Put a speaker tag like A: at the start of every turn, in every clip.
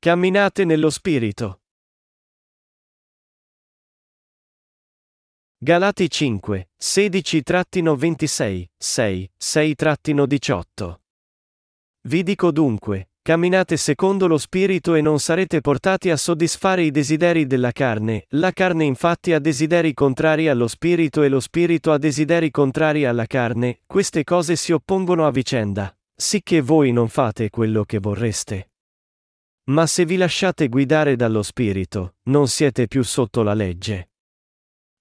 A: Camminate nello Spirito. Galati 5, 16-26, 6, 6-18. Vi dico dunque, camminate secondo lo Spirito e non sarete portati a soddisfare i desideri della carne, la carne infatti ha desideri contrari allo Spirito e lo Spirito ha desideri contrari alla carne, queste cose si oppongono a vicenda, sicché voi non fate quello che vorreste. Ma se vi lasciate guidare dallo Spirito, non siete più sotto la legge.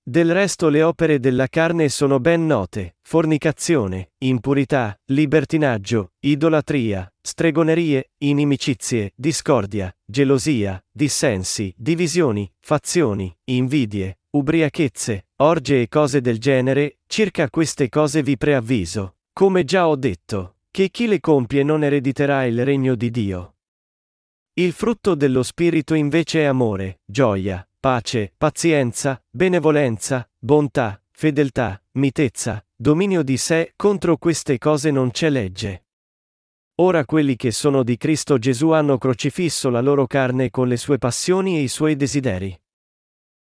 A: Del resto le opere della carne sono ben note, fornicazione, impurità, libertinaggio, idolatria, stregonerie, inimicizie, discordia, gelosia, dissensi, divisioni, fazioni, invidie, ubriachezze, orge e cose del genere, circa queste cose vi preavviso, come già ho detto, che chi le compie non erediterà il regno di Dio. Il frutto dello Spirito invece è amore, gioia, pace, pazienza, benevolenza, bontà, fedeltà, mitezza, dominio di sé, contro queste cose non c'è legge. Ora quelli che sono di Cristo Gesù hanno crocifisso la loro carne con le sue passioni e i suoi desideri.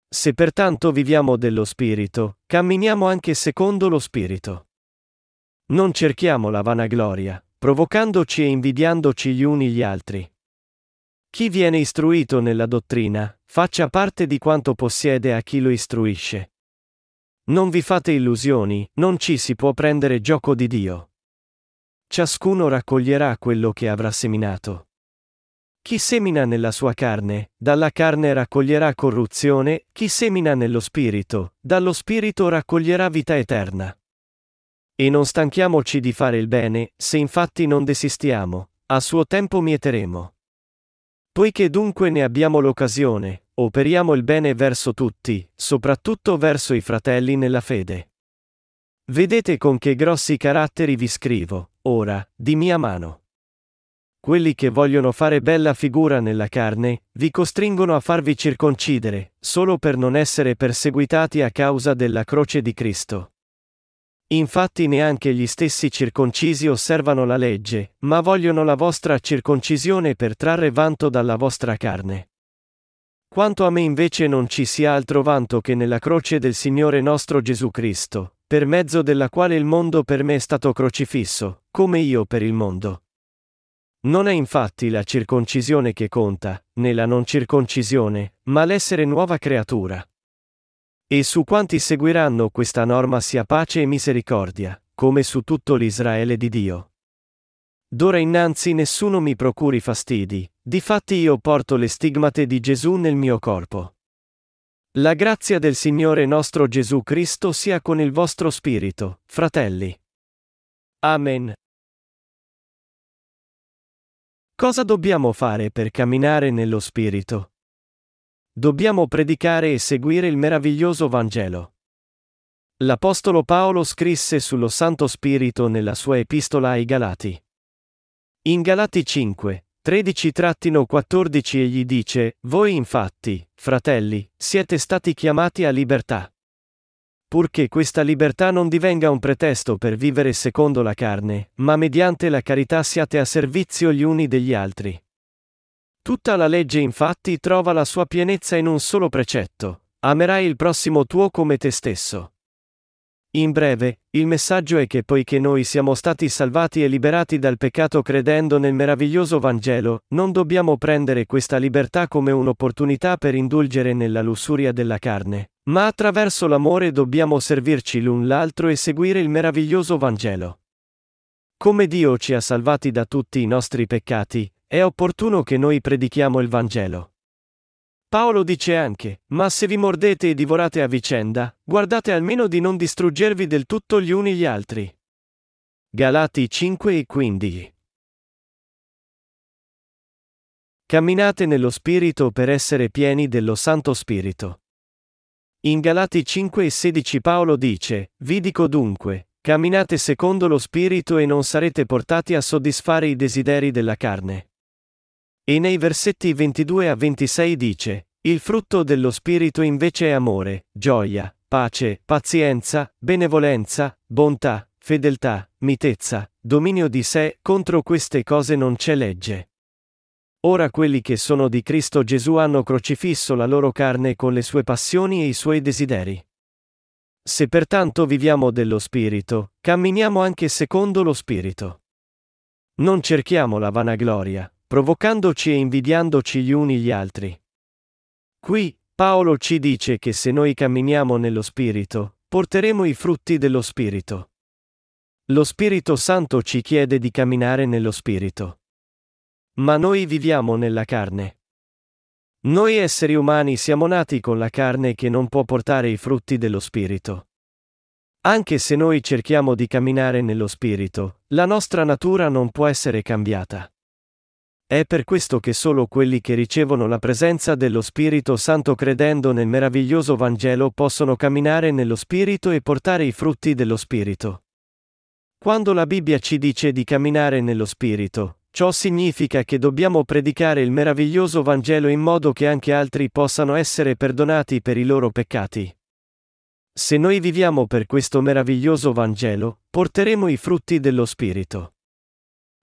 A: Se pertanto viviamo dello Spirito, camminiamo anche secondo lo Spirito. Non cerchiamo la vanagloria, provocandoci e invidiandoci gli uni gli altri. Chi viene istruito nella dottrina, faccia parte di quanto possiede a chi lo istruisce. Non vi fate illusioni, non ci si può prendere gioco di Dio. Ciascuno raccoglierà quello che avrà seminato. Chi semina nella sua carne, dalla carne raccoglierà corruzione, chi semina nello spirito, dallo spirito raccoglierà vita eterna. E non stanchiamoci di fare il bene, se infatti non desistiamo, a suo tempo mieteremo. Poiché dunque ne abbiamo l'occasione, operiamo il bene verso tutti, soprattutto verso i fratelli nella fede. Vedete con che grossi caratteri vi scrivo, ora, di mia mano. Quelli che vogliono fare bella figura nella carne, vi costringono a farvi circoncidere, solo per non essere perseguitati a causa della croce di Cristo. Infatti neanche gli stessi circoncisi osservano la legge, ma vogliono la vostra circoncisione per trarre vanto dalla vostra carne. Quanto a me invece non ci sia altro vanto che nella croce del Signore nostro Gesù Cristo, per mezzo della quale il mondo per me è stato crocifisso, come io per il mondo. Non è infatti la circoncisione che conta, né la non circoncisione, ma l'essere nuova creatura. E su quanti seguiranno questa norma sia pace e misericordia, come su tutto l'Israele di Dio. D'ora innanzi nessuno mi procuri fastidi, difatti io porto le stigmate di Gesù nel mio corpo. La grazia del Signore nostro Gesù Cristo sia con il vostro spirito, fratelli. Amen. Cosa dobbiamo fare per camminare nello Spirito? Dobbiamo predicare e seguire il meraviglioso Vangelo. L'Apostolo Paolo scrisse sullo Santo Spirito nella sua epistola ai Galati. In Galati 5, 13-14 egli dice, Voi infatti, fratelli, siete stati chiamati a libertà. Purché questa libertà non divenga un pretesto per vivere secondo la carne, ma mediante la carità siate a servizio gli uni degli altri. Tutta la legge infatti trova la sua pienezza in un solo precetto, amerai il prossimo tuo come te stesso. In breve, il messaggio è che poiché noi siamo stati salvati e liberati dal peccato credendo nel meraviglioso Vangelo, non dobbiamo prendere questa libertà come un'opportunità per indulgere nella lussuria della carne, ma attraverso l'amore dobbiamo servirci l'un l'altro e seguire il meraviglioso Vangelo. Come Dio ci ha salvati da tutti i nostri peccati, è opportuno che noi predichiamo il Vangelo. Paolo dice anche, ma se vi mordete e divorate a vicenda, guardate almeno di non distruggervi del tutto gli uni gli altri. Galati 5 e 15. Camminate nello Spirito per essere pieni dello Santo Spirito. In Galati 5 e 16 Paolo dice, Vi dico dunque, camminate secondo lo Spirito e non sarete portati a soddisfare i desideri della carne. E nei versetti 22 a 26 dice, Il frutto dello Spirito invece è amore, gioia, pace, pazienza, benevolenza, bontà, fedeltà, mitezza, dominio di sé, contro queste cose non c'è legge. Ora quelli che sono di Cristo Gesù hanno crocifisso la loro carne con le sue passioni e i suoi desideri. Se pertanto viviamo dello Spirito, camminiamo anche secondo lo Spirito. Non cerchiamo la vanagloria, provocandoci e invidiandoci gli uni gli altri. Qui, Paolo ci dice che se noi camminiamo nello Spirito, porteremo i frutti dello Spirito. Lo Spirito Santo ci chiede di camminare nello Spirito. Ma noi viviamo nella carne. Noi esseri umani siamo nati con la carne che non può portare i frutti dello Spirito. Anche se noi cerchiamo di camminare nello Spirito, la nostra natura non può essere cambiata. È per questo che solo quelli che ricevono la presenza dello Spirito Santo credendo nel meraviglioso Vangelo possono camminare nello Spirito e portare i frutti dello Spirito. Quando la Bibbia ci dice di camminare nello Spirito, Ciò significa che dobbiamo predicare il meraviglioso Vangelo in modo che anche altri possano essere perdonati per i loro peccati. Se noi viviamo per questo meraviglioso Vangelo, porteremo i frutti dello Spirito.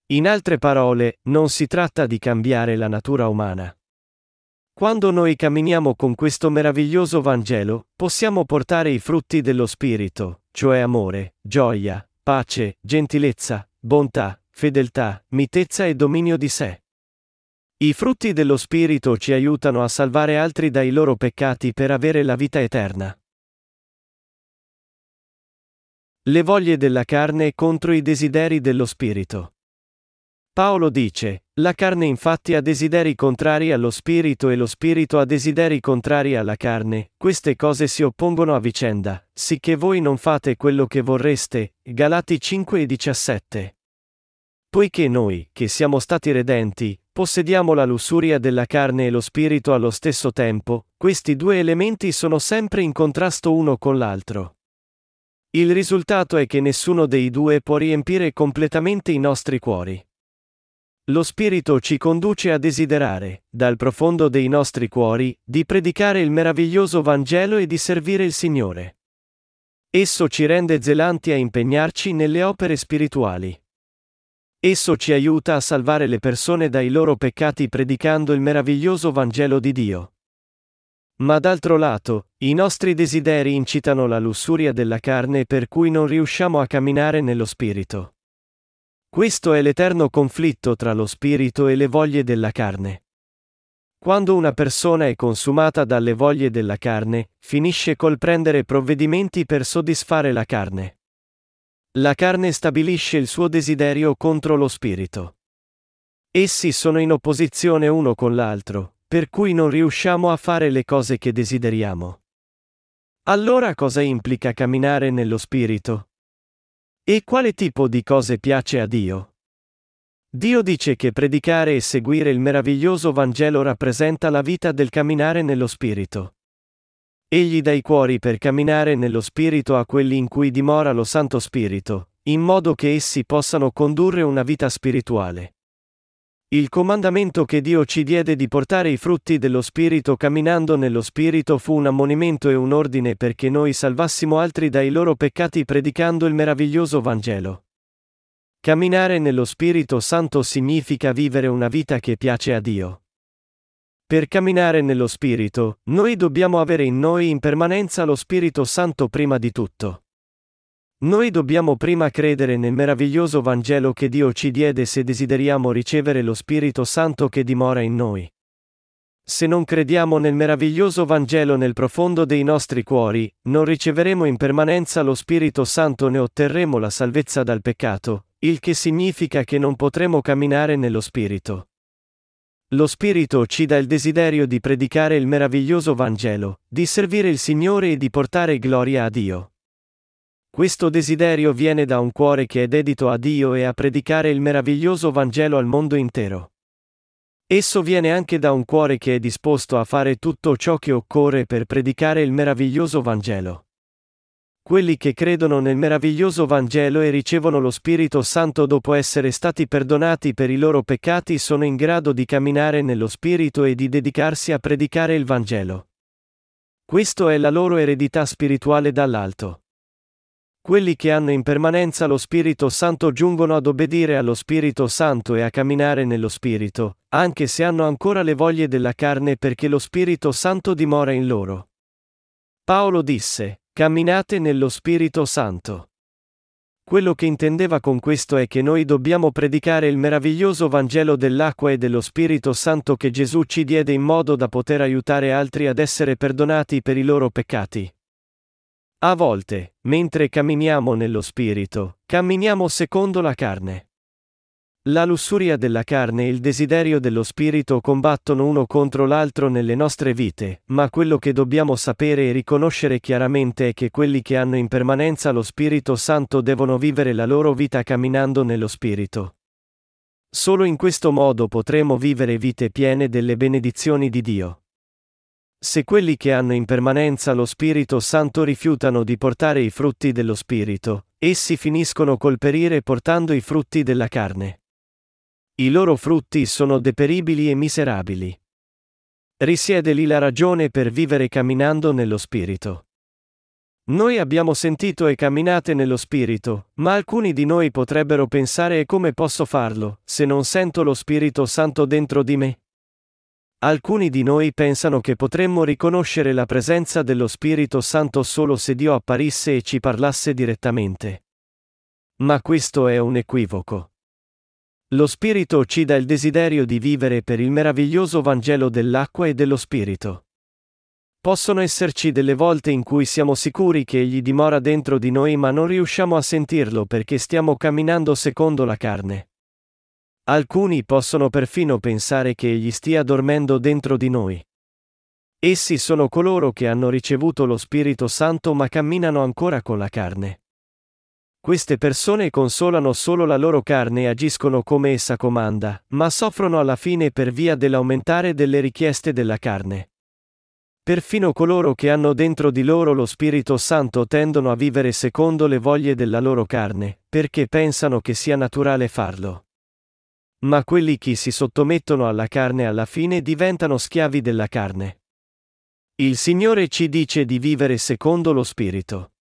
A: In altre parole, non si tratta di cambiare la natura umana. Quando noi camminiamo con questo meraviglioso Vangelo, possiamo portare i frutti dello Spirito, cioè amore, gioia, pace, gentilezza, bontà, fedeltà, mitezza e dominio di sé. I frutti dello Spirito ci aiutano a salvare altri dai loro peccati per avere la vita eterna. Le voglie della carne contro i desideri dello Spirito. Paolo dice, la carne infatti ha desideri contrari allo Spirito e lo Spirito ha desideri contrari alla carne, queste cose si oppongono a vicenda, sicché voi non fate quello che vorreste. Galati 5 e 17. Poiché noi, che siamo stati redenti, possediamo la lussuria della carne e lo spirito allo stesso tempo, questi due elementi sono sempre in contrasto uno con l'altro. Il risultato è che nessuno dei due può riempire completamente i nostri cuori. Lo Spirito ci conduce a desiderare, dal profondo dei nostri cuori, di predicare il meraviglioso Vangelo e di servire il Signore. Esso ci rende zelanti a impegnarci nelle opere spirituali. Esso ci aiuta a salvare le persone dai loro peccati predicando il meraviglioso Vangelo di Dio. Ma d'altro lato, i nostri desideri incitano la lussuria della carne per cui non riusciamo a camminare nello spirito. Questo è l'eterno conflitto tra lo spirito e le voglie della carne. Quando una persona è consumata dalle voglie della carne, finisce col prendere provvedimenti per soddisfare la carne. La carne stabilisce il suo desiderio contro lo spirito. Essi sono in opposizione uno con l'altro, per cui non riusciamo a fare le cose che desideriamo. Allora cosa implica camminare nello spirito? E quale tipo di cose piace a Dio? Dio dice che predicare e seguire il meraviglioso Vangelo rappresenta la vita del camminare nello spirito. Egli dà i cuori per camminare nello Spirito a quelli in cui dimora lo Santo Spirito, in modo che essi possano condurre una vita spirituale. Il comandamento che Dio ci diede di portare i frutti dello Spirito camminando nello Spirito fu un ammonimento e un ordine perché noi salvassimo altri dai loro peccati predicando il meraviglioso Vangelo. Camminare nello Spirito Santo significa vivere una vita che piace a Dio. Per camminare nello Spirito, noi dobbiamo avere in noi in permanenza lo Spirito Santo prima di tutto. Noi dobbiamo prima credere nel meraviglioso Vangelo che Dio ci diede se desideriamo ricevere lo Spirito Santo che dimora in noi. Se non crediamo nel meraviglioso Vangelo nel profondo dei nostri cuori, non riceveremo in permanenza lo Spirito Santo né otterremo la salvezza dal peccato, il che significa che non potremo camminare nello Spirito. Lo Spirito ci dà il desiderio di predicare il meraviglioso Vangelo, di servire il Signore e di portare gloria a Dio. Questo desiderio viene da un cuore che è dedito a Dio e a predicare il meraviglioso Vangelo al mondo intero. Esso viene anche da un cuore che è disposto a fare tutto ciò che occorre per predicare il meraviglioso Vangelo. Quelli che credono nel meraviglioso Vangelo e ricevono lo Spirito Santo dopo essere stati perdonati per i loro peccati sono in grado di camminare nello Spirito e di dedicarsi a predicare il Vangelo. Questo è la loro eredità spirituale dall'alto. Quelli che hanno in permanenza lo Spirito Santo giungono ad obbedire allo Spirito Santo e a camminare nello Spirito, anche se hanno ancora le voglie della carne perché lo Spirito Santo dimora in loro. Paolo disse, camminate nello Spirito Santo. Quello che intendeva con questo è che noi dobbiamo predicare il meraviglioso Vangelo dell'acqua e dello Spirito Santo che Gesù ci diede in modo da poter aiutare altri ad essere perdonati per i loro peccati. A volte, mentre camminiamo nello Spirito, camminiamo secondo la carne. La lussuria della carne e il desiderio dello Spirito combattono uno contro l'altro nelle nostre vite, ma quello che dobbiamo sapere e riconoscere chiaramente è che quelli che hanno in permanenza lo Spirito Santo devono vivere la loro vita camminando nello Spirito. Solo in questo modo potremo vivere vite piene delle benedizioni di Dio. Se quelli che hanno in permanenza lo Spirito Santo rifiutano di portare i frutti dello Spirito, essi finiscono col perire portando i frutti della carne. I loro frutti sono deperibili e miserabili. Risiede lì la ragione per vivere camminando nello Spirito. Noi abbiamo sentito e camminate nello Spirito, ma alcuni di noi potrebbero pensare e come posso farlo, se non sento lo Spirito Santo dentro di me? Alcuni di noi pensano che potremmo riconoscere la presenza dello Spirito Santo solo se Dio apparisse e ci parlasse direttamente. Ma questo è un equivoco. Lo Spirito ci dà il desiderio di vivere per il meraviglioso Vangelo dell'acqua e dello Spirito. Possono esserci delle volte in cui siamo sicuri che Egli dimora dentro di noi ma non riusciamo a sentirlo perché stiamo camminando secondo la carne. Alcuni possono perfino pensare che egli stia dormendo dentro di noi. Essi sono coloro che hanno ricevuto lo Spirito Santo ma camminano ancora con la carne. Queste persone consolano solo la loro carne e agiscono come essa comanda, ma soffrono alla fine per via dell'aumentare delle richieste della carne. Perfino coloro che hanno dentro di loro lo Spirito Santo tendono a vivere secondo le voglie della loro carne, perché pensano che sia naturale farlo. Ma quelli che si sottomettono alla carne alla fine diventano schiavi della carne. Il Signore ci dice di vivere secondo lo Spirito.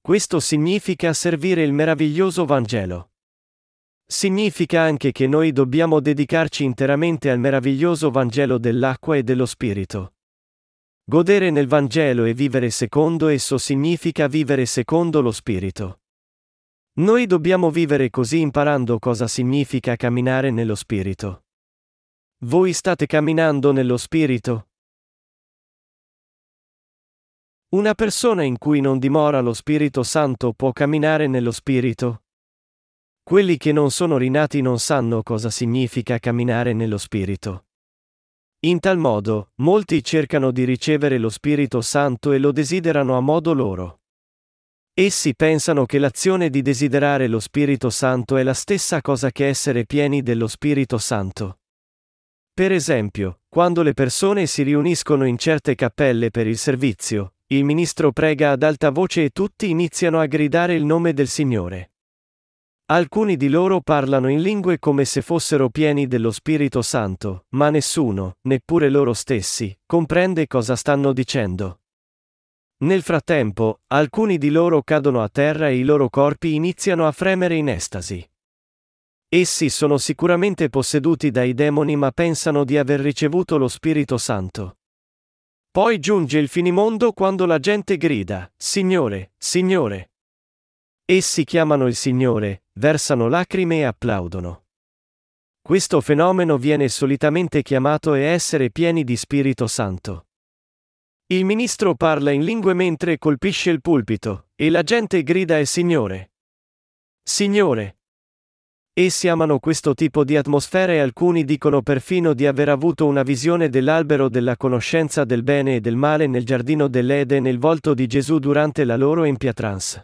A: Questo significa servire il meraviglioso Vangelo. Significa anche che noi dobbiamo dedicarci interamente al meraviglioso Vangelo dell'acqua e dello Spirito. Godere nel Vangelo e vivere secondo esso significa vivere secondo lo Spirito. Noi dobbiamo vivere così imparando cosa significa camminare nello Spirito. Voi state camminando nello Spirito? Una persona in cui non dimora lo Spirito Santo può camminare nello Spirito? Quelli che non sono rinati non sanno cosa significa camminare nello Spirito. In tal modo, molti cercano di ricevere lo Spirito Santo e lo desiderano a modo loro. Essi pensano che l'azione di desiderare lo Spirito Santo è la stessa cosa che essere pieni dello Spirito Santo. Per esempio, quando le persone si riuniscono in certe cappelle per il servizio, il ministro prega ad alta voce e tutti iniziano a gridare il nome del Signore. Alcuni di loro parlano in lingue come se fossero pieni dello Spirito Santo, ma nessuno, neppure loro stessi, comprende cosa stanno dicendo. Nel frattempo, alcuni di loro cadono a terra e i loro corpi iniziano a fremere in estasi. Essi sono sicuramente posseduti dai demoni ma pensano di aver ricevuto lo Spirito Santo. Poi giunge il finimondo quando la gente grida, Signore, Signore. Essi chiamano il Signore, versano lacrime e applaudono. Questo fenomeno viene solitamente chiamato essere pieni di Spirito Santo. Il ministro parla in lingue mentre colpisce il pulpito, e la gente grida e Signore. Signore. Essi amano questo tipo di atmosfera e alcuni dicono perfino di aver avuto una visione dell'albero della conoscenza del bene e del male nel giardino dell'Ede nel volto di Gesù durante la loro empiatrans.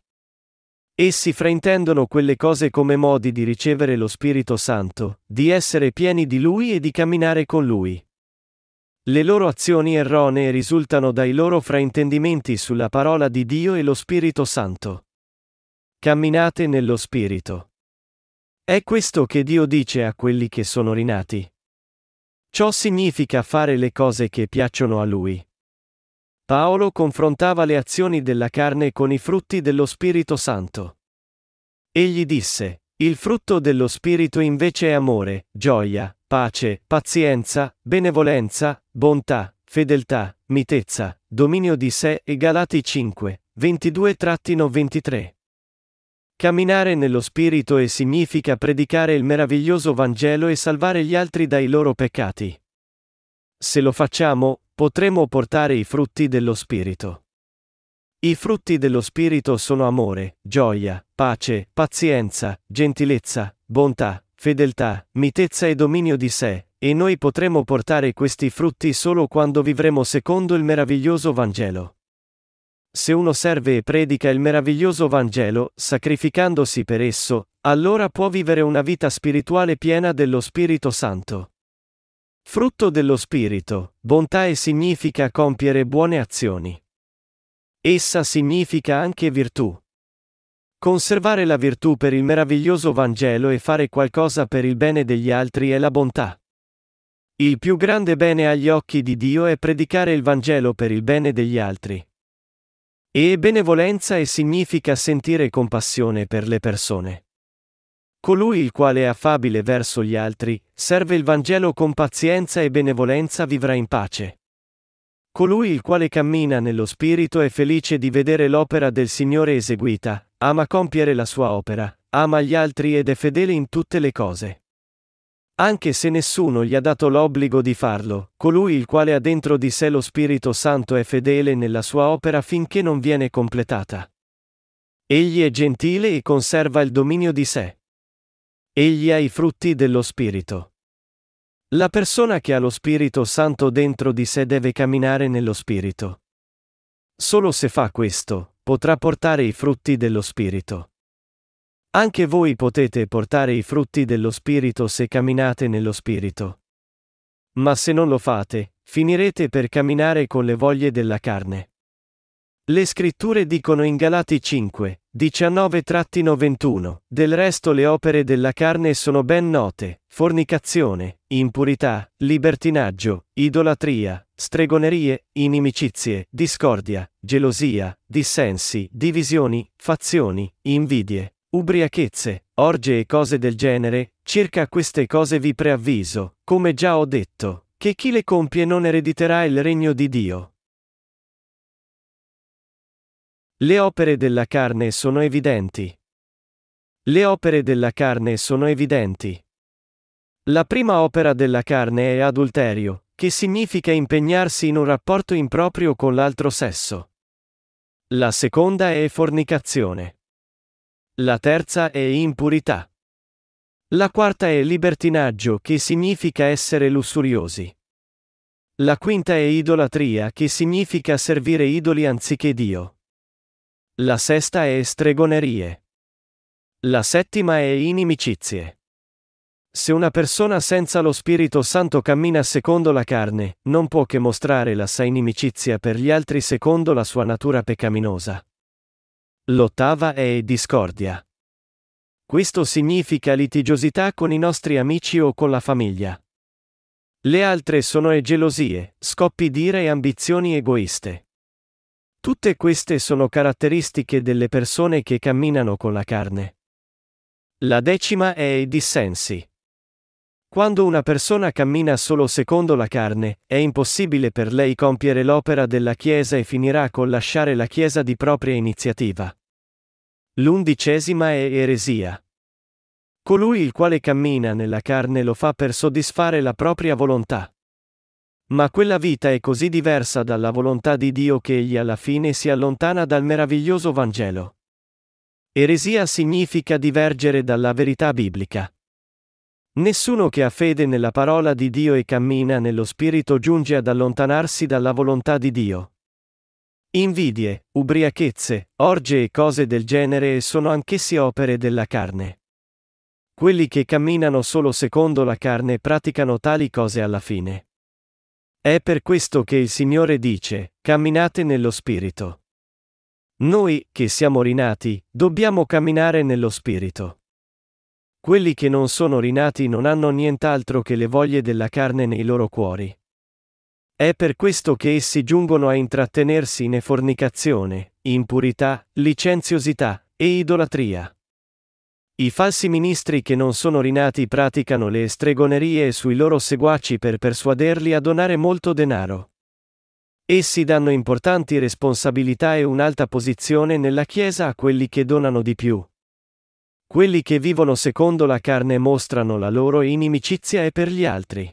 A: Essi fraintendono quelle cose come modi di ricevere lo Spirito Santo, di essere pieni di Lui e di camminare con Lui. Le loro azioni erronee risultano dai loro fraintendimenti sulla parola di Dio e lo Spirito Santo. Camminate nello Spirito. È questo che Dio dice a quelli che sono rinati. Ciò significa fare le cose che piacciono a Lui. Paolo confrontava le azioni della carne con i frutti dello Spirito Santo. Egli disse, il frutto dello Spirito invece è amore, gioia, pace, pazienza, benevolenza, bontà, fedeltà, mitezza, dominio di sé e Galati 5, 22-23. Camminare nello Spirito e significa predicare il meraviglioso Vangelo e salvare gli altri dai loro peccati. Se lo facciamo, potremo portare i frutti dello Spirito. I frutti dello Spirito sono amore, gioia, pace, pazienza, gentilezza, bontà, fedeltà, mitezza e dominio di sé, e noi potremo portare questi frutti solo quando vivremo secondo il meraviglioso Vangelo. Se uno serve e predica il meraviglioso Vangelo, sacrificandosi per esso, allora può vivere una vita spirituale piena dello Spirito Santo. Frutto dello Spirito, bontà e significa compiere buone azioni. Essa significa anche virtù. Conservare la virtù per il meraviglioso Vangelo e fare qualcosa per il bene degli altri è la bontà. Il più grande bene agli occhi di Dio è predicare il Vangelo per il bene degli altri. E benevolenza e significa sentire compassione per le persone. Colui il quale è affabile verso gli altri, serve il Vangelo con pazienza e benevolenza vivrà in pace. Colui il quale cammina nello Spirito è felice di vedere l'opera del Signore eseguita, ama compiere la sua opera, ama gli altri ed è fedele in tutte le cose. Anche se nessuno gli ha dato l'obbligo di farlo, colui il quale ha dentro di sé lo Spirito Santo è fedele nella sua opera finché non viene completata. Egli è gentile e conserva il dominio di sé. Egli ha i frutti dello Spirito. La persona che ha lo Spirito Santo dentro di sé deve camminare nello Spirito. Solo se fa questo, potrà portare i frutti dello Spirito. Anche voi potete portare i frutti dello Spirito se camminate nello Spirito. Ma se non lo fate, finirete per camminare con le voglie della carne. Le scritture dicono in Galati 5, 19-21, del resto le opere della carne sono ben note, fornicazione, impurità, libertinaggio, idolatria, stregonerie, inimicizie, discordia, gelosia, dissensi, divisioni, fazioni, invidie, ubriachezze, orge e cose del genere, circa queste cose vi preavviso, come già ho detto, che chi le compie non erediterà il regno di Dio. Le opere della carne sono evidenti. Le opere della carne sono evidenti. La prima opera della carne è adulterio, che significa impegnarsi in un rapporto improprio con l'altro sesso. La seconda è fornicazione. La terza è impurità. La quarta è libertinaggio, che significa essere lussuriosi. La quinta è idolatria, che significa servire idoli anziché Dio. La sesta è stregonerie. La settima è inimicizie. Se una persona senza lo Spirito Santo cammina secondo la carne, non può che mostrare la sua inimicizia per gli altri secondo la sua natura peccaminosa. L'ottava è discordia. Questo significa litigiosità con i nostri amici o con la famiglia. Le altre sono e gelosie, scoppi d'ira e ambizioni egoiste. Tutte queste sono caratteristiche delle persone che camminano con la carne. La decima è i dissensi. Quando una persona cammina solo secondo la carne, è impossibile per lei compiere l'opera della Chiesa e finirà col lasciare la Chiesa di propria iniziativa. L'undicesima è eresia. Colui il quale cammina nella carne lo fa per soddisfare la propria volontà. Ma quella vita è così diversa dalla volontà di Dio che egli alla fine si allontana dal meraviglioso Vangelo. Eresia significa divergere dalla verità biblica. Nessuno che ha fede nella parola di Dio e cammina nello Spirito giunge ad allontanarsi dalla volontà di Dio. Invidie, ubriachezze, orge e cose del genere sono anch'essi opere della carne. Quelli che camminano solo secondo la carne praticano tali cose alla fine. È per questo che il Signore dice, camminate nello Spirito. Noi, che siamo rinati, dobbiamo camminare nello Spirito. Quelli che non sono rinati non hanno nient'altro che le voglie della carne nei loro cuori. È per questo che essi giungono a intrattenersi in fornicazione, impurità, licenziosità e idolatria. I falsi ministri che non sono rinati praticano le stregonerie sui loro seguaci per persuaderli a donare molto denaro. Essi danno importanti responsabilità e un'alta posizione nella Chiesa a quelli che donano di più. Quelli che vivono secondo la carne mostrano la loro inimicizia e per gli altri.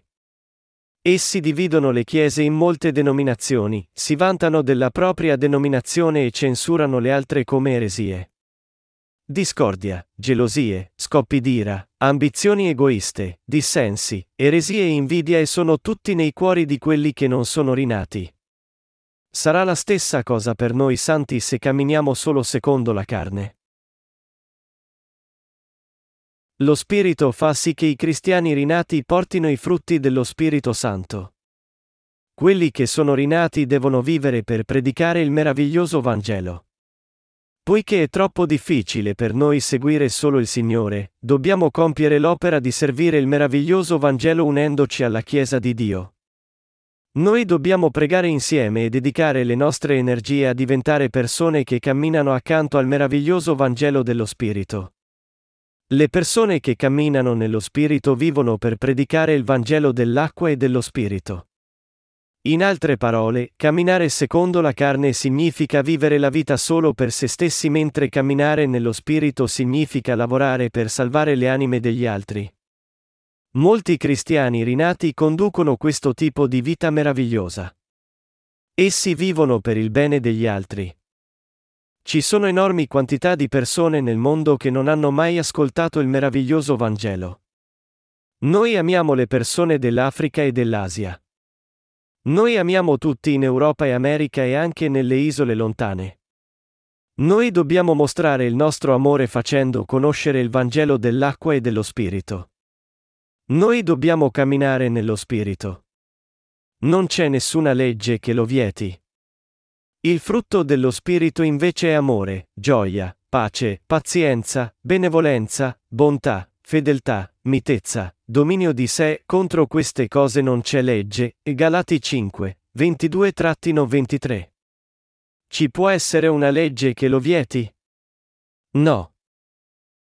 A: Essi dividono le chiese in molte denominazioni, si vantano della propria denominazione e censurano le altre come eresie. Discordia, gelosie, scoppi d'ira, ambizioni egoiste, dissensi, eresie e invidia e sono tutti nei cuori di quelli che non sono rinati. Sarà la stessa cosa per noi santi se camminiamo solo secondo la carne. Lo Spirito fa sì che i cristiani rinati portino i frutti dello Spirito Santo. Quelli che sono rinati devono vivere per predicare il meraviglioso Vangelo. Poiché è troppo difficile per noi seguire solo il Signore, dobbiamo compiere l'opera di servire il meraviglioso Vangelo unendoci alla Chiesa di Dio. Noi dobbiamo pregare insieme e dedicare le nostre energie a diventare persone che camminano accanto al meraviglioso Vangelo dello Spirito. Le persone che camminano nello Spirito vivono per predicare il Vangelo dell'acqua e dello Spirito. In altre parole, camminare secondo la carne significa vivere la vita solo per se stessi mentre camminare nello Spirito significa lavorare per salvare le anime degli altri. Molti cristiani rinati conducono questo tipo di vita meravigliosa. Essi vivono per il bene degli altri. Ci sono enormi quantità di persone nel mondo che non hanno mai ascoltato il meraviglioso Vangelo. Noi amiamo le persone dell'Africa e dell'Asia. Noi amiamo tutti in Europa e America e anche nelle isole lontane. Noi dobbiamo mostrare il nostro amore facendo conoscere il Vangelo dell'acqua e dello Spirito. Noi dobbiamo camminare nello Spirito. Non c'è nessuna legge che lo vieti. Il frutto dello Spirito invece è amore, gioia, pace, pazienza, benevolenza, bontà, fedeltà, mitezza, dominio di sé, contro queste cose non c'è legge, Galati 5, 22-23. Ci può essere una legge che lo vieti? No.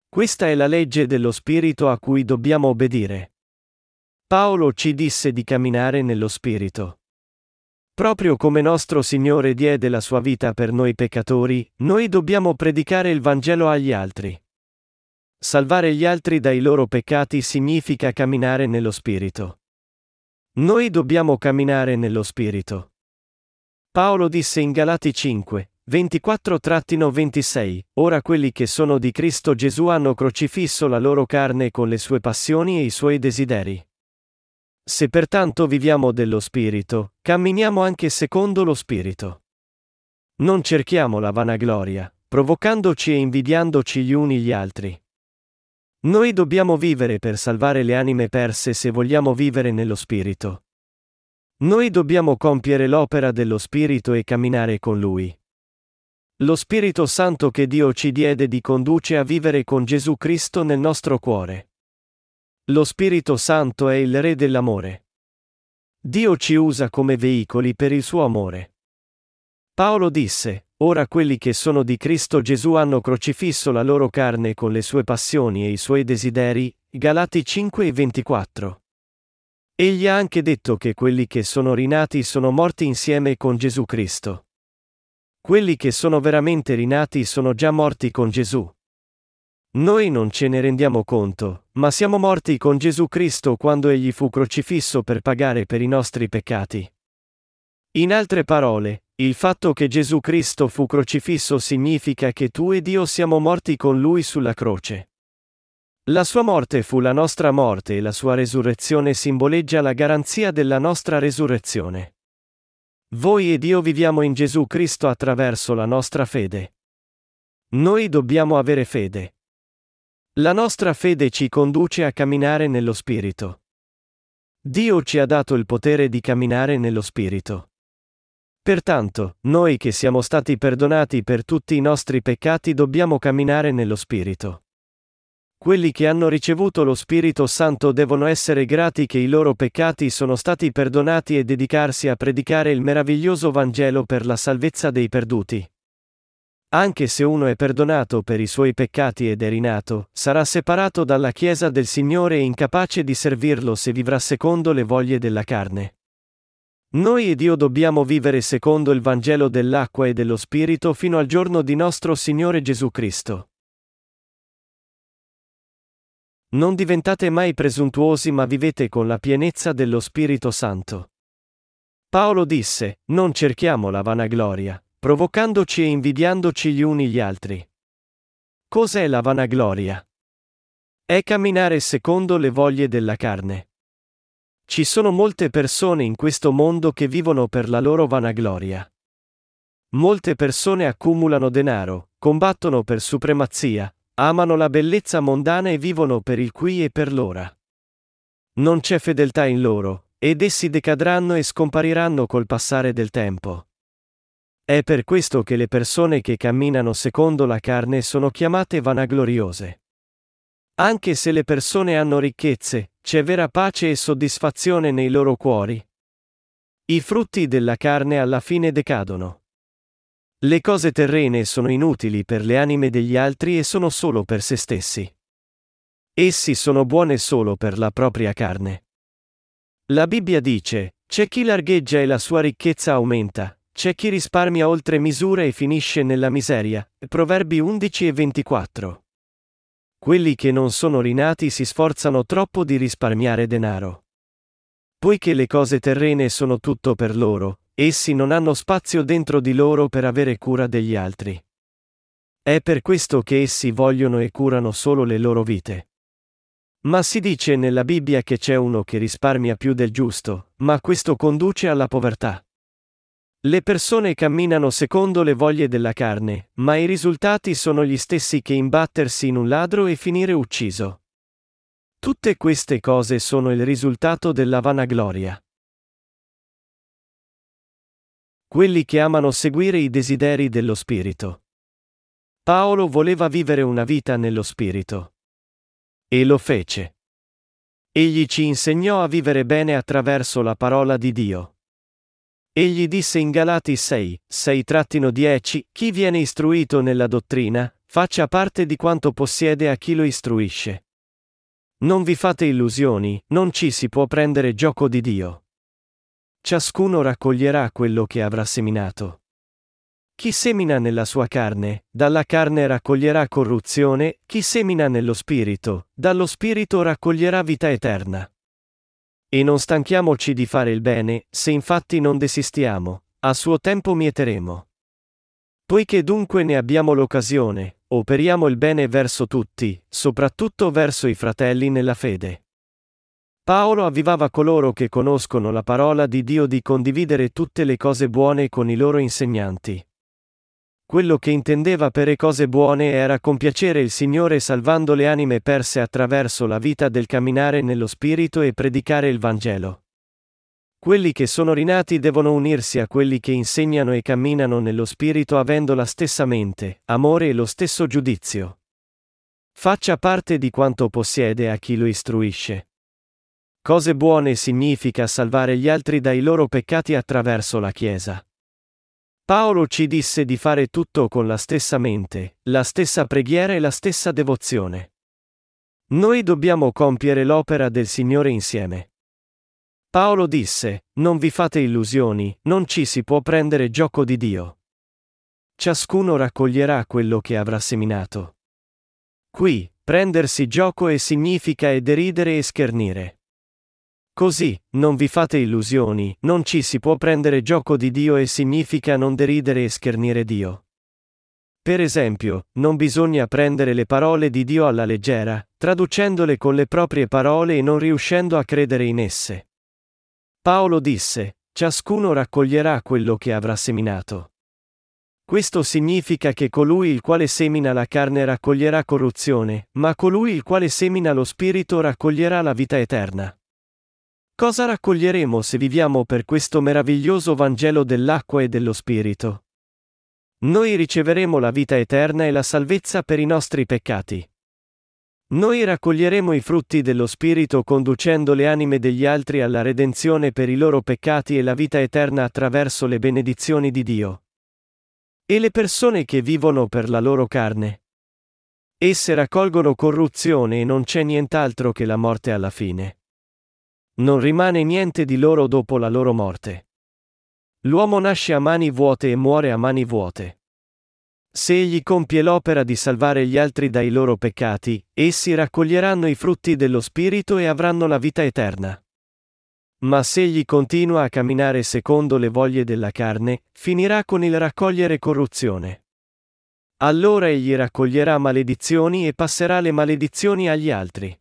A: Questa è la legge dello Spirito a cui dobbiamo obbedire. Paolo ci disse di camminare nello Spirito. Proprio come nostro Signore diede la sua vita per noi peccatori, noi dobbiamo predicare il Vangelo agli altri. Salvare gli altri dai loro peccati significa camminare nello Spirito. Noi dobbiamo camminare nello Spirito. Paolo disse in Galati 5, 24-26, ora quelli che sono di Cristo Gesù hanno crocifisso la loro carne con le sue passioni e i suoi desideri. Se pertanto viviamo dello Spirito, camminiamo anche secondo lo Spirito. Non cerchiamo la vanagloria, provocandoci e invidiandoci gli uni gli altri. Noi dobbiamo vivere per salvare le anime perse se vogliamo vivere nello Spirito. Noi dobbiamo compiere l'opera dello Spirito e camminare con Lui. Lo Spirito Santo che Dio ci diede di conduce a vivere con Gesù Cristo nel nostro cuore. Lo Spirito Santo è il Re dell'amore. Dio ci usa come veicoli per il suo amore. Paolo disse, Ora quelli che sono di Cristo Gesù hanno crocifisso la loro carne con le sue passioni e i suoi desideri, Galati 5 e 24. Egli ha anche detto che quelli che sono rinati sono morti insieme con Gesù Cristo. Quelli che sono veramente rinati sono già morti con Gesù. Noi non ce ne rendiamo conto, ma siamo morti con Gesù Cristo quando Egli fu crocifisso per pagare per i nostri peccati. In altre parole, il fatto che Gesù Cristo fu crocifisso significa che tu ed io siamo morti con Lui sulla croce. La sua morte fu la nostra morte e la sua resurrezione simboleggia la garanzia della nostra resurrezione. Voi ed io viviamo in Gesù Cristo attraverso la nostra fede. Noi dobbiamo avere fede. La nostra fede ci conduce a camminare nello Spirito. Dio ci ha dato il potere di camminare nello Spirito. Pertanto, noi che siamo stati perdonati per tutti i nostri peccati dobbiamo camminare nello Spirito. Quelli che hanno ricevuto lo Spirito Santo devono essere grati che i loro peccati sono stati perdonati e dedicarsi a predicare il meraviglioso Vangelo per la salvezza dei perduti. Anche se uno è perdonato per i suoi peccati ed è rinato, sarà separato dalla Chiesa del Signore e incapace di servirlo se vivrà secondo le voglie della carne. Noi ed io dobbiamo vivere secondo il Vangelo dell'acqua e dello Spirito fino al giorno di nostro Signore Gesù Cristo. Non diventate mai presuntuosi ma vivete con la pienezza dello Spirito Santo. Paolo disse, non cerchiamo la vanagloria, provocandoci e invidiandoci gli uni gli altri. Cos'è la vanagloria? È camminare secondo le voglie della carne. Ci sono molte persone in questo mondo che vivono per la loro vanagloria. Molte persone accumulano denaro, combattono per supremazia, Amano la bellezza mondana e vivono per il qui e per l'ora. Non c'è fedeltà in loro, ed essi decadranno e scompariranno col passare del tempo. È per questo che le persone che camminano secondo la carne sono chiamate vanagloriose. Anche se le persone hanno ricchezze, c'è vera pace e soddisfazione nei loro cuori. I frutti della carne alla fine decadono. Le cose terrene sono inutili per le anime degli altri e sono solo per se stessi. Essi sono buone solo per la propria carne. La Bibbia dice, c'è chi largheggia e la sua ricchezza aumenta, c'è chi risparmia oltre misura e finisce nella miseria. Proverbi 11 e 24. Quelli che non sono rinati si sforzano troppo di risparmiare denaro. Poiché le cose terrene sono tutto per loro, Essi non hanno spazio dentro di loro per avere cura degli altri. È per questo che essi vogliono e curano solo le loro vite. Ma si dice nella Bibbia che c'è uno che risparmia più del giusto, ma questo conduce alla povertà. Le persone camminano secondo le voglie della carne, ma i risultati sono gli stessi che imbattersi in un ladro e finire ucciso. Tutte queste cose sono il risultato della vanagloria. Quelli che amano seguire i desideri dello Spirito. Paolo voleva vivere una vita nello Spirito. E lo fece. Egli ci insegnò a vivere bene attraverso la parola di Dio. Egli disse in Galati 6, 6-10, Chi viene istruito nella dottrina, faccia parte di quanto possiede a chi lo istruisce. Non vi fate illusioni, non ci si può prendere gioco di Dio. Ciascuno raccoglierà quello che avrà seminato. Chi semina nella sua carne, dalla carne raccoglierà corruzione, chi semina nello spirito, dallo spirito raccoglierà vita eterna. E non stanchiamoci di fare il bene, se infatti non desistiamo, a suo tempo mieteremo. Poiché dunque ne abbiamo l'occasione, operiamo il bene verso tutti, soprattutto verso i fratelli nella fede. Paolo avvivava coloro che conoscono la parola di Dio di condividere tutte le cose buone con i loro insegnanti. Quello che intendeva per le cose buone era compiacere il Signore salvando le anime perse attraverso la vita del camminare nello Spirito e predicare il Vangelo. Quelli che sono rinati devono unirsi a quelli che insegnano e camminano nello Spirito avendo la stessa mente, amore e lo stesso giudizio. Faccia parte di quanto possiede a chi lo istruisce. Cose buone significa salvare gli altri dai loro peccati attraverso la Chiesa. Paolo ci disse di fare tutto con la stessa mente, la stessa preghiera e la stessa devozione. Noi dobbiamo compiere l'opera del Signore insieme. Paolo disse, non vi fate illusioni, non ci si può prendere gioco di Dio. Ciascuno raccoglierà quello che avrà seminato. Qui, prendersi gioco e significa e deridere e schernire. Così, non vi fate illusioni, non ci si può prendere gioco di Dio e significa non deridere e schernire Dio. Per esempio, non bisogna prendere le parole di Dio alla leggera, traducendole con le proprie parole e non riuscendo a credere in esse. Paolo disse, ciascuno raccoglierà quello che avrà seminato. Questo significa che colui il quale semina la carne raccoglierà corruzione, ma colui il quale semina lo spirito raccoglierà la vita eterna. Cosa raccoglieremo se viviamo per questo meraviglioso Vangelo dell'acqua e dello Spirito? Noi riceveremo la vita eterna e la salvezza per i nostri peccati. Noi raccoglieremo i frutti dello Spirito conducendo le anime degli altri alla redenzione per i loro peccati e la vita eterna attraverso le benedizioni di Dio. E le persone che vivono per la loro carne? Esse raccolgono corruzione e non c'è nient'altro che la morte alla fine. Non rimane niente di loro dopo la loro morte. L'uomo nasce a mani vuote e muore a mani vuote. Se egli compie l'opera di salvare gli altri dai loro peccati, essi raccoglieranno i frutti dello Spirito e avranno la vita eterna. Ma se egli continua a camminare secondo le voglie della carne, finirà con il raccogliere corruzione. Allora egli raccoglierà maledizioni e passerà le maledizioni agli altri.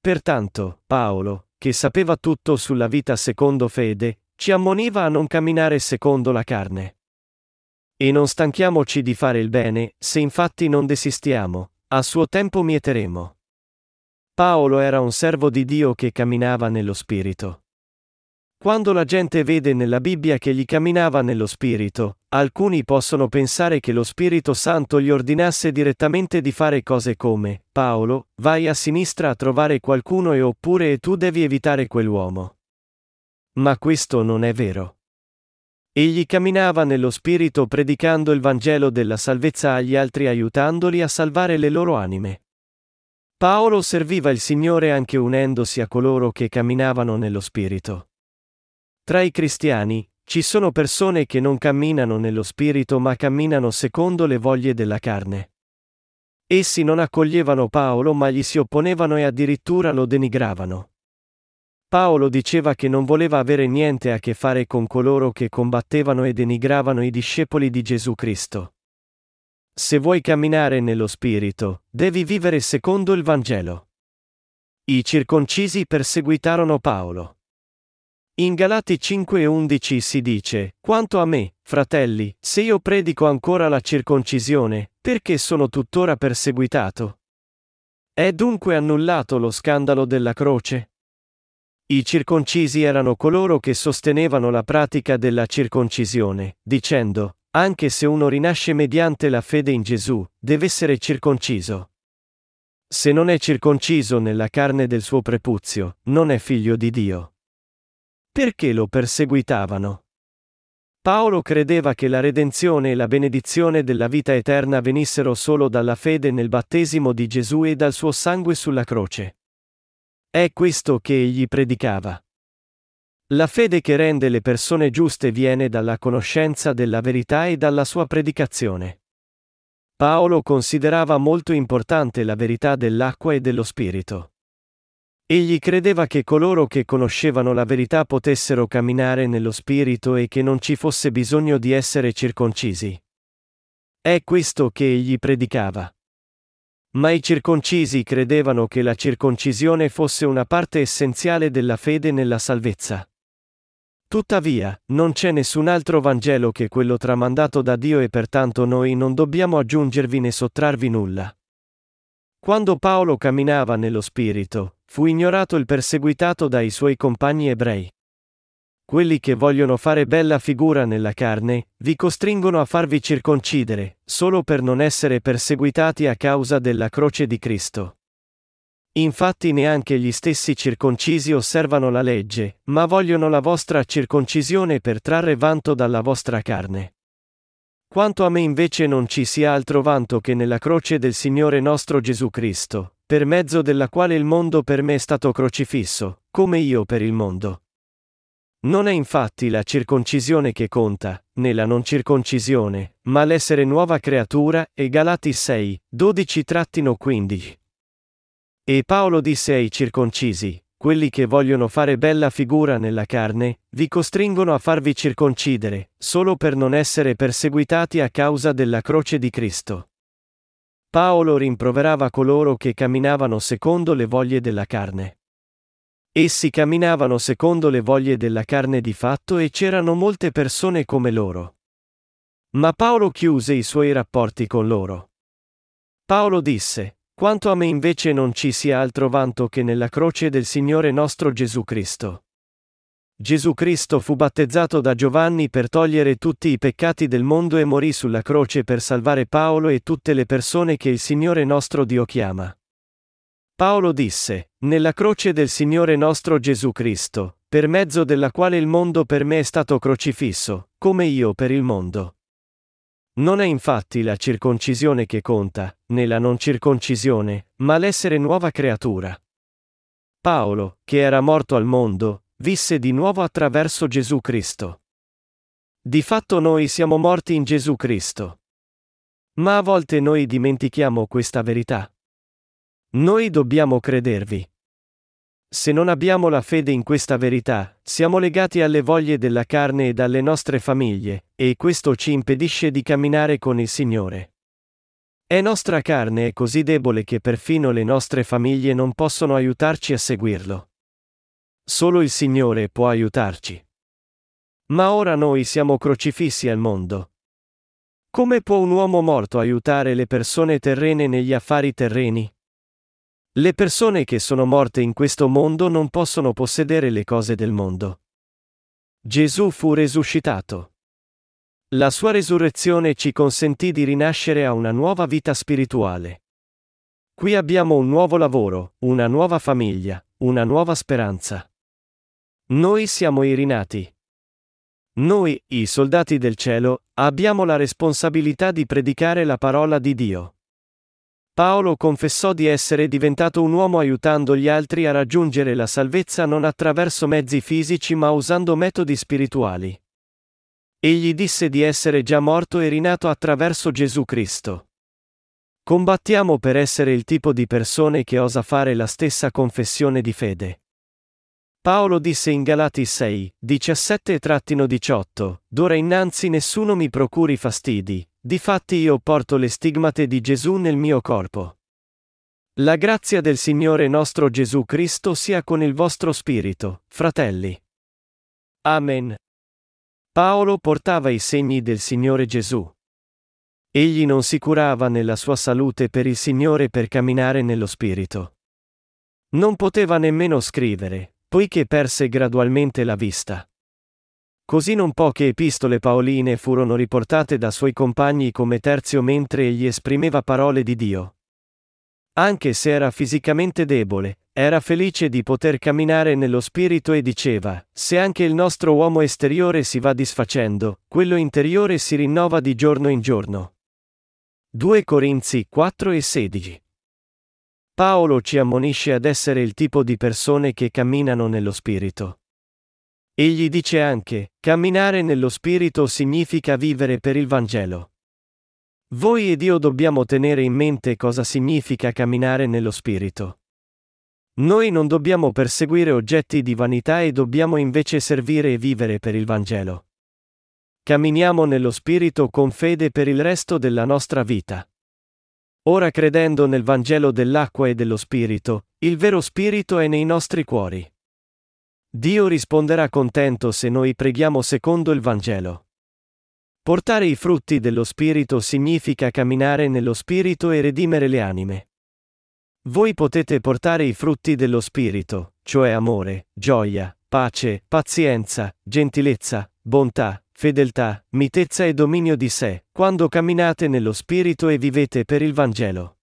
A: Pertanto, Paolo, che sapeva tutto sulla vita secondo fede, ci ammoniva a non camminare secondo la carne. E non stanchiamoci di fare il bene, se infatti non desistiamo, a suo tempo mieteremo. Paolo era un servo di Dio che camminava nello Spirito. Quando la gente vede nella Bibbia che gli camminava nello Spirito, alcuni possono pensare che lo Spirito Santo gli ordinasse direttamente di fare cose come, Paolo, vai a sinistra a trovare qualcuno e oppure tu devi evitare quell'uomo. Ma questo non è vero. Egli camminava nello Spirito predicando il Vangelo della salvezza agli altri aiutandoli a salvare le loro anime. Paolo serviva il Signore anche unendosi a coloro che camminavano nello Spirito. Tra i cristiani, ci sono persone che non camminano nello Spirito ma camminano secondo le voglie della carne. Essi non accoglievano Paolo ma gli si opponevano e addirittura lo denigravano. Paolo diceva che non voleva avere niente a che fare con coloro che combattevano e denigravano i discepoli di Gesù Cristo. Se vuoi camminare nello Spirito, devi vivere secondo il Vangelo. I circoncisi perseguitarono Paolo. In Galati 5:11 si dice, Quanto a me, fratelli, se io predico ancora la circoncisione, perché sono tuttora perseguitato? È dunque annullato lo scandalo della croce? I circoncisi erano coloro che sostenevano la pratica della circoncisione, dicendo, anche se uno rinasce mediante la fede in Gesù, deve essere circonciso. Se non è circonciso nella carne del suo prepuzio, non è figlio di Dio. Perché lo perseguitavano? Paolo credeva che la redenzione e la benedizione della vita eterna venissero solo dalla fede nel battesimo di Gesù e dal suo sangue sulla croce. È questo che egli predicava. La fede che rende le persone giuste viene dalla conoscenza della verità e dalla sua predicazione. Paolo considerava molto importante la verità dell'acqua e dello Spirito. Egli credeva che coloro che conoscevano la verità potessero camminare nello Spirito e che non ci fosse bisogno di essere circoncisi. È questo che egli predicava. Ma i circoncisi credevano che la circoncisione fosse una parte essenziale della fede nella salvezza. Tuttavia, non c'è nessun altro Vangelo che quello tramandato da Dio e pertanto noi non dobbiamo aggiungervi né sottrarvi nulla. Quando Paolo camminava nello Spirito, fu ignorato il perseguitato dai suoi compagni ebrei quelli che vogliono fare bella figura nella carne, vi costringono a farvi circoncidere, solo per non essere perseguitati a causa della croce di Cristo. Infatti neanche gli stessi circoncisi osservano la legge, ma vogliono la vostra circoncisione per trarre vanto dalla vostra carne. Quanto a me invece non ci sia altro vanto che nella croce del Signore nostro Gesù Cristo, per mezzo della quale il mondo per me è stato crocifisso, come io per il mondo. Non è infatti la circoncisione che conta, né la non circoncisione, ma l'essere nuova creatura, e Galati 6, 12-15. E Paolo disse ai circoncisi, quelli che vogliono fare bella figura nella carne, vi costringono a farvi circoncidere, solo per non essere perseguitati a causa della croce di Cristo. Paolo rimproverava coloro che camminavano secondo le voglie della carne. Essi camminavano secondo le voglie della carne di fatto e c'erano molte persone come loro. Ma Paolo chiuse i suoi rapporti con loro. Paolo disse, Quanto a me invece non ci sia altro vanto che nella croce del Signore nostro Gesù Cristo. Gesù Cristo fu battezzato da Giovanni per togliere tutti i peccati del mondo e morì sulla croce per salvare Paolo e tutte le persone che il Signore nostro Dio chiama. Paolo disse, nella croce del Signore nostro Gesù Cristo, per mezzo della quale il mondo per me è stato crocifisso, come io per il mondo. Non è infatti la circoncisione che conta, né la non circoncisione, ma l'essere nuova creatura. Paolo, che era morto al mondo, visse di nuovo attraverso Gesù Cristo. Di fatto noi siamo morti in Gesù Cristo. Ma a volte noi dimentichiamo questa verità. Noi dobbiamo credervi. Se non abbiamo la fede in questa verità, siamo legati alle voglie della carne e dalle nostre famiglie, e questo ci impedisce di camminare con il Signore. È nostra carne è così debole che perfino le nostre famiglie non possono aiutarci a seguirlo. Solo il Signore può aiutarci. Ma ora noi siamo crocifissi al mondo. Come può un uomo morto aiutare le persone terrene negli affari terreni? Le persone che sono morte in questo mondo non possono possedere le cose del mondo. Gesù fu resuscitato. La sua resurrezione ci consentì di rinascere a una nuova vita spirituale. Qui abbiamo un nuovo lavoro, una nuova famiglia, una nuova speranza. Noi siamo i rinati. Noi, i soldati del cielo, abbiamo la responsabilità di predicare la parola di Dio. Paolo confessò di essere diventato un uomo aiutando gli altri a raggiungere la salvezza non attraverso mezzi fisici ma usando metodi spirituali. Egli disse di essere già morto e rinato attraverso Gesù Cristo. Combattiamo per essere il tipo di persone che osa fare la stessa confessione di fede. Paolo disse in Galati 6, 17-18, D'ora innanzi nessuno mi procuri fastidi, Difatti io porto le stigmate di Gesù nel mio corpo. La grazia del Signore nostro Gesù Cristo sia con il vostro spirito, fratelli. Amen. Paolo portava i segni del Signore Gesù. Egli non si curava nella sua salute per il Signore per camminare nello Spirito. Non poteva nemmeno scrivere, poiché perse gradualmente la vista. Così non poche epistole paoline furono riportate da suoi compagni come terzio mentre egli esprimeva parole di Dio. Anche se era fisicamente debole, era felice di poter camminare nello spirito e diceva, se anche il nostro uomo esteriore si va disfacendo, quello interiore si rinnova di giorno in giorno. 2 Corinzi 4 e 16 Paolo ci ammonisce ad essere il tipo di persone che camminano nello spirito. Egli dice anche, camminare nello Spirito significa vivere per il Vangelo. Voi ed io dobbiamo tenere in mente cosa significa camminare nello Spirito. Noi non dobbiamo perseguire oggetti di vanità e dobbiamo invece servire e vivere per il Vangelo. Camminiamo nello Spirito con fede per il resto della nostra vita. Ora credendo nel Vangelo dell'acqua e dello Spirito, il vero Spirito è nei nostri cuori. Dio risponderà contento se noi preghiamo secondo il Vangelo. Portare i frutti dello Spirito significa camminare nello Spirito e redimere le anime. Voi potete portare i frutti dello Spirito, cioè amore, gioia, pace, pazienza, gentilezza, bontà, fedeltà, mitezza e dominio di sé, quando camminate nello Spirito e vivete per il Vangelo.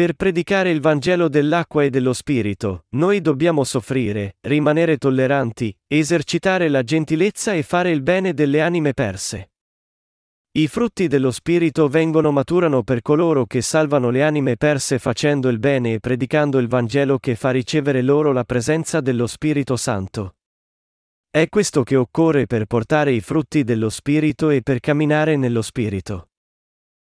A: Per predicare il Vangelo dell'acqua e dello Spirito, noi dobbiamo soffrire, rimanere tolleranti, esercitare la gentilezza e fare il bene delle anime perse. I frutti dello Spirito vengono maturano per coloro che salvano le anime perse facendo il bene e predicando il Vangelo che fa ricevere loro la presenza dello Spirito Santo. È questo che occorre per portare i frutti dello Spirito e per camminare nello Spirito.